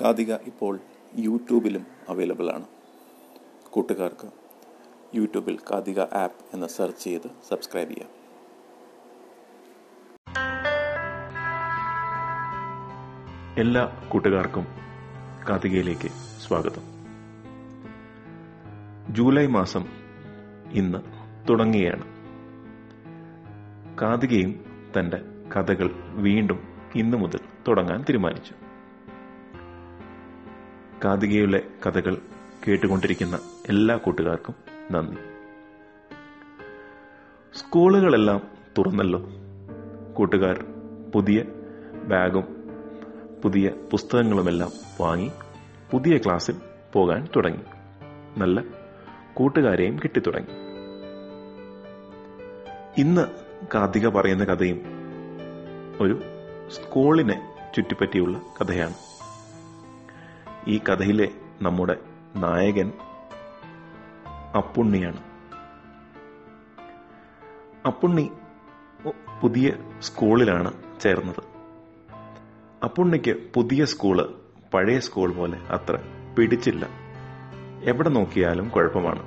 കാതിക ഇപ്പോൾ യൂട്യൂബിലും അവൈലബിൾ ആണ്. കൂട്ടുകാർക്ക് യൂട്യൂബിൽ കാതിക ആപ്പ് എന്ന് സെർച്ച് ചെയ്ത് സബ്സ്ക്രൈബ് ചെയ്യാം. എല്ലാ കൂട്ടുകാർക്കും കാതികയിലേക്ക് സ്വാഗതം. ജൂലൈ മാസം ഇന്ന് തുടങ്ങുകയാണ്. കാതികയും തന്റെ കഥകൾ വീണ്ടും ഇന്നു മുതൽ തുടങ്ങാൻ തീരുമാനിച്ചു. കാതികയിലെ കഥകൾ കേട്ടുകൊണ്ടിരിക്കുന്ന എല്ലാ കൂട്ടുകാർക്കും നന്ദി. സ്കൂളുകളെല്ലാം തുറന്നല്ലോ. കൂട്ടുകാർ പുതിയ ബാഗും പുതിയ പുസ്തകങ്ങളുമെല്ലാം വാങ്ങി പുതിയ ക്ലാസ്സിൽ പോകാൻ തുടങ്ങി. നല്ല കൂട്ടുകാരെയും കിട്ടിത്തുടങ്ങി. ഇന്ന് കാർത്തിക പറയുന്ന കഥയും ഒരു സ്കൂളിനെ ചുറ്റിപ്പറ്റിയുള്ള കഥയാണ്. ഈ കഥയിലെ നമ്മുടെ നായകൻ അപ്പുണ്ണിയാണ്. അപ്പുണ്ണി പുതിയ സ്കൂളിലാണ് ചേർന്നത്. അപ്പുണ്ണിക്ക് പുതിയ സ്കൂൾ പഴയ സ്കൂൾ പോലെ അത്ര പിടിച്ചില്ല. എവിടെ നോക്കിയാലും കുഴപ്പമാണ്.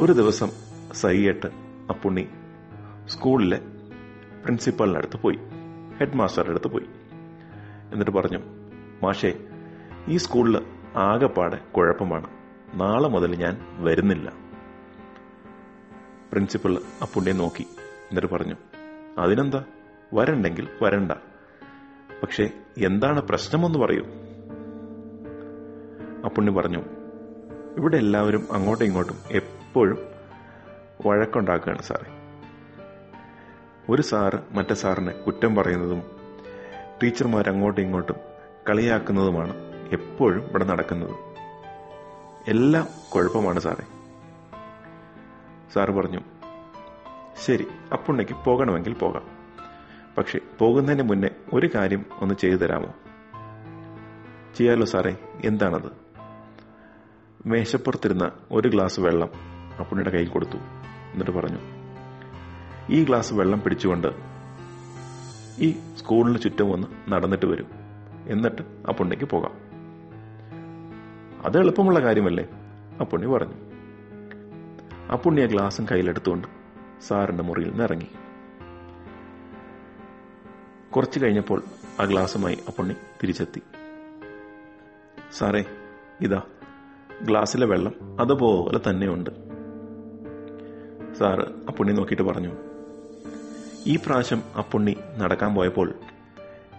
ഒരു ദിവസം സൈയിട്ട് അപ്പുണ്ണി സ്കൂളിലെ പ്രിൻസിപ്പാളിനടുത്ത് പോയി ഹെഡ് മാസ്റ്ററുടെ അടുത്ത് പോയി. എന്നിട്ട് പറഞ്ഞു മാഷേ ഈ സ്കൂളിൽ ആകെപ്പാടെ കുഴപ്പമാണ്. നാളെ മുതൽ ഞാൻ വരുന്നില്ല. പ്രിൻസിപ്പൽ അപ്പുണ്ണിയെ നോക്കി. എന്നിട്ട് പറഞ്ഞു അതിനെന്താ? വരണ്ടെങ്കിൽ വരണ്ട. പക്ഷേ എന്താണ് പ്രശ്നമെന്ന് പറയൂ. അപ്പുണ്ണി പറഞ്ഞു ഇവിടെ എല്ലാവരും അങ്ങോട്ടും ഇങ്ങോട്ടും എപ്പോഴും വഴക്കുണ്ടാക്കുകയാണ് സാറേ. ഒരു സാറ് മറ്റേ സാറിനെ കുറ്റം പറയുന്നതും ടീച്ചർമാർ അങ്ങോട്ടും ഇങ്ങോട്ടും കളിയാക്കുന്നതുമാണ് എപ്പോഴും ഇവിടെ നടക്കുന്നത്. എല്ലാം കുഴപ്പമാണ് സാറേ. സാറ് പറഞ്ഞു ശരി അപ്പുണ്ണിക്ക് പോകണമെങ്കിൽ പോകാം. പക്ഷെ പോകുന്നതിന് മുന്നേ ഒരു കാര്യം ഒന്ന് ചെയ്തു തരാമോ? ചെയ്യാലോ സാറേ എന്താണത്? മേശപ്പുറത്തിരുന്ന ഒരു ഗ്ലാസ് വെള്ളം അപ്പുണ്ണിയുടെ കയ്യിൽ കൊടുത്തു. എന്നിട്ട് പറഞ്ഞു ഈ ഗ്ലാസ് വെള്ളം പിടിച്ചുകൊണ്ട് ഈ സ്കൂളിന് ചുറ്റും ഒന്ന് നടന്നിട്ട് വരും. എന്നിട്ട് അപ്പുണ്ണിക്ക് പോകാം. അത് എളുപ്പമുള്ള കാര്യമല്ലേ? അപ്പുണ്ണി പറഞ്ഞു. അപ്പുണ്ണി ആ ഗ്ലാസും കയ്യിലെടുത്തുകൊണ്ട് സാറിന്റെ മുറിയിൽ നിന്ന് ഇറങ്ങി. കുറച്ചു കഴിഞ്ഞപ്പോൾ ആ ഗ്ലാസുമായി അപ്പുണ്ണി തിരിച്ചെത്തി. സാറേ ഇതാ ഗ്ലാസ്സിലെ വെള്ളം അതുപോലെ തന്നെയുണ്ട്. സാറ് അപ്പുണ്ണി നോക്കിയിട്ട് പറഞ്ഞു. ഈ പ്രാവശ്യം അപ്പുണ്ണി നടക്കാൻ പോയപ്പോൾ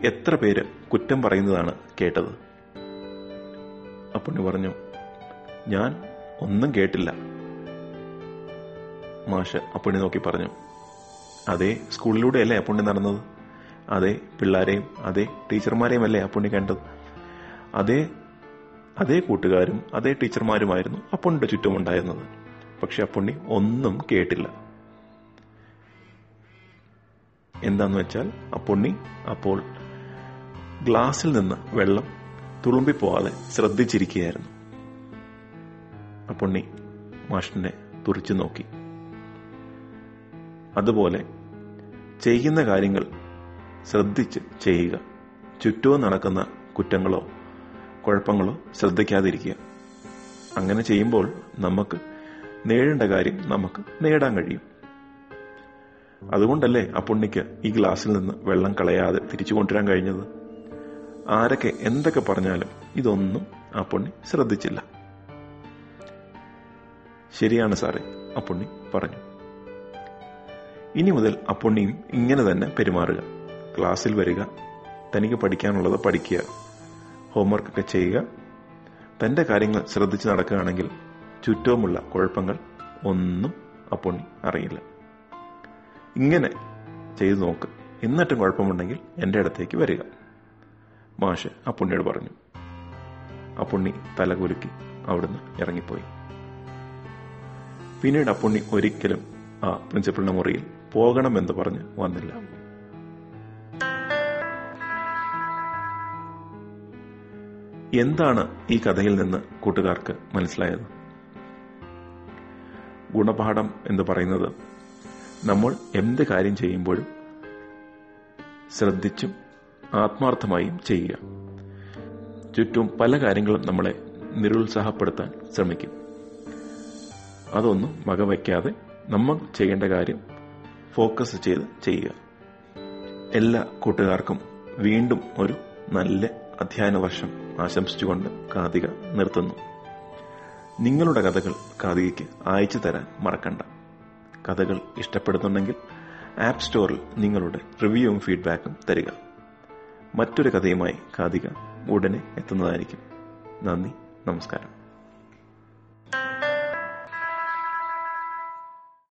എത്ര പേര് കുറ്റം പറയുന്നതാണ് കേട്ടത്. അപ്പുണ്ണി പറഞ്ഞു ഞാൻ ഒന്നും കേട്ടില്ല. മാഷ് അപ്പുണ്ണി നോക്കി പറഞ്ഞു അതേ സ്കൂളിലൂടെയല്ലേ അപ്പുണ്ണി നടന്നത്? അതേ പിള്ളേരെയും അതേ ടീച്ചർമാരെയും അല്ലേ അപ്പുണ്ണി കണ്ടത്? അതേ അതേ കൂട്ടുകാരും അതേ ടീച്ചർമാരുമായിരുന്നു അപ്പുണ്ണിയുടെ ചുറ്റുമുണ്ടായിരുന്നത്. പക്ഷെ അപ്പുണ്ണി ഒന്നും കേട്ടില്ല. എന്താന്ന് വെച്ചാൽ അപ്പുണ്ണി അപ്പോൾ ഗ്ലാസിൽ നിന്ന് വെള്ളം തുളുമ്പിപ്പോവാതെ ശ്രദ്ധിച്ചിരിക്കുകയായിരുന്നു. അപ്പുണ്ണി മാഷിനെ തുറിച്ചു നോക്കി. അതുപോലെ ചെയ്യുന്ന കാര്യങ്ങൾ ശ്രദ്ധിച്ച് ചെയ്യുക. ചുറ്റും നടക്കുന്ന കുറ്റങ്ങളോ കുഴപ്പങ്ങളോ ശ്രദ്ധിക്കാതിരിക്കുക. അങ്ങനെ ചെയ്യുമ്പോൾ നമുക്ക് നേടേണ്ട കാര്യം നമുക്ക് നേടാൻ കഴിയും. അതുകൊണ്ടല്ലേ ആ പുണ്ണിക്ക് ഈ ഗ്ലാസ്സിൽ നിന്ന് വെള്ളം കളയാതെ തിരിച്ചു കൊണ്ടുവരാൻ കഴിഞ്ഞത്? ആരൊക്കെ എന്തൊക്കെ പറഞ്ഞാലും ഇതൊന്നും ആ പൊണ്ണി ശ്രദ്ധിച്ചില്ല. ശരിയാണ് സാറേ ആ പുണ്ണി പറഞ്ഞു. ഇനി മുതൽ അപ്പുണ്ണിയും ഇങ്ങനെ തന്നെ പെരുമാറുക. ക്ലാസ്സിൽ വരിക തനിക്ക് പഠിക്കാനുള്ളത് പഠിക്കുക ഹോംവർക്കൊക്കെ ചെയ്യുക തന്റെ കാര്യങ്ങൾ ശ്രദ്ധിച്ച് നടക്കുകയാണെങ്കിൽ ചുറ്റുമുള്ള കുഴപ്പങ്ങൾ ഒന്നും അപ്പുണ്ണി അറിയില്ല. ഇങ്ങനെ ചെയ്തു നോക്ക്. എന്നിട്ടും കുഴപ്പമുണ്ടെങ്കിൽ എന്റെ അടുത്തേക്ക് വരിക. മാഷ് ആ പുണ്ണിയോട് പറഞ്ഞു. ആ പുണ്ണി തലകുലുക്കി അവിടുന്ന് ഇറങ്ങിപ്പോയി. പിന്നീട് ആ പുണ്ണി ഒരിക്കലും ആ പ്രിൻസിപ്പളിന്റെ മുറിയിൽ പോകണമെന്ന് പറഞ്ഞ് വന്നില്ല. എന്താണ് ഈ കഥയിൽ നിന്ന് കൂട്ടുകാർക്ക് മനസ്സിലായത്? ഗുണപാഠം എന്ന് പറയുന്നത് നമ്മൾ എന്ത് കാര്യം ചെയ്യുമ്പോഴും ശ്രദ്ധിച്ചും ആത്മാർത്ഥമായും ചെയ്യുക. ചുറ്റും പല കാര്യങ്ങളും നമ്മളെ നിരുത്സാഹപ്പെടുത്താൻ ശ്രമിക്കും. അതൊന്നും വകവയ്ക്കാതെ നമ്മൾ ചെയ്യേണ്ട കാര്യം ഫോക്കസ് ചെയ്ത് ചെയ്യുക. എല്ലാ കൂട്ടുകാർക്കും വീണ്ടും ഒരു നല്ല അധ്യയന വർഷം ആശംസിച്ചുകൊണ്ട് കാതിക നിർത്തുന്നു. നിങ്ങളുടെ കഥകൾ കാതികയ്ക്ക് അയച്ചു തരാൻ മറക്കണ്ട. കഥകൾ ഇഷ്ടപ്പെടുന്നുണ്ടെങ്കിൽ ആപ്പ് സ്റ്റോറിൽ നിങ്ങളുടെ റിവ്യൂവും ഫീഡ്ബാക്കും തരിക. മറ്റൊരു കഥയുമായി കാതിക ഉടനെ എത്തുന്നതായിരിക്കും. നന്ദി നമസ്കാരം.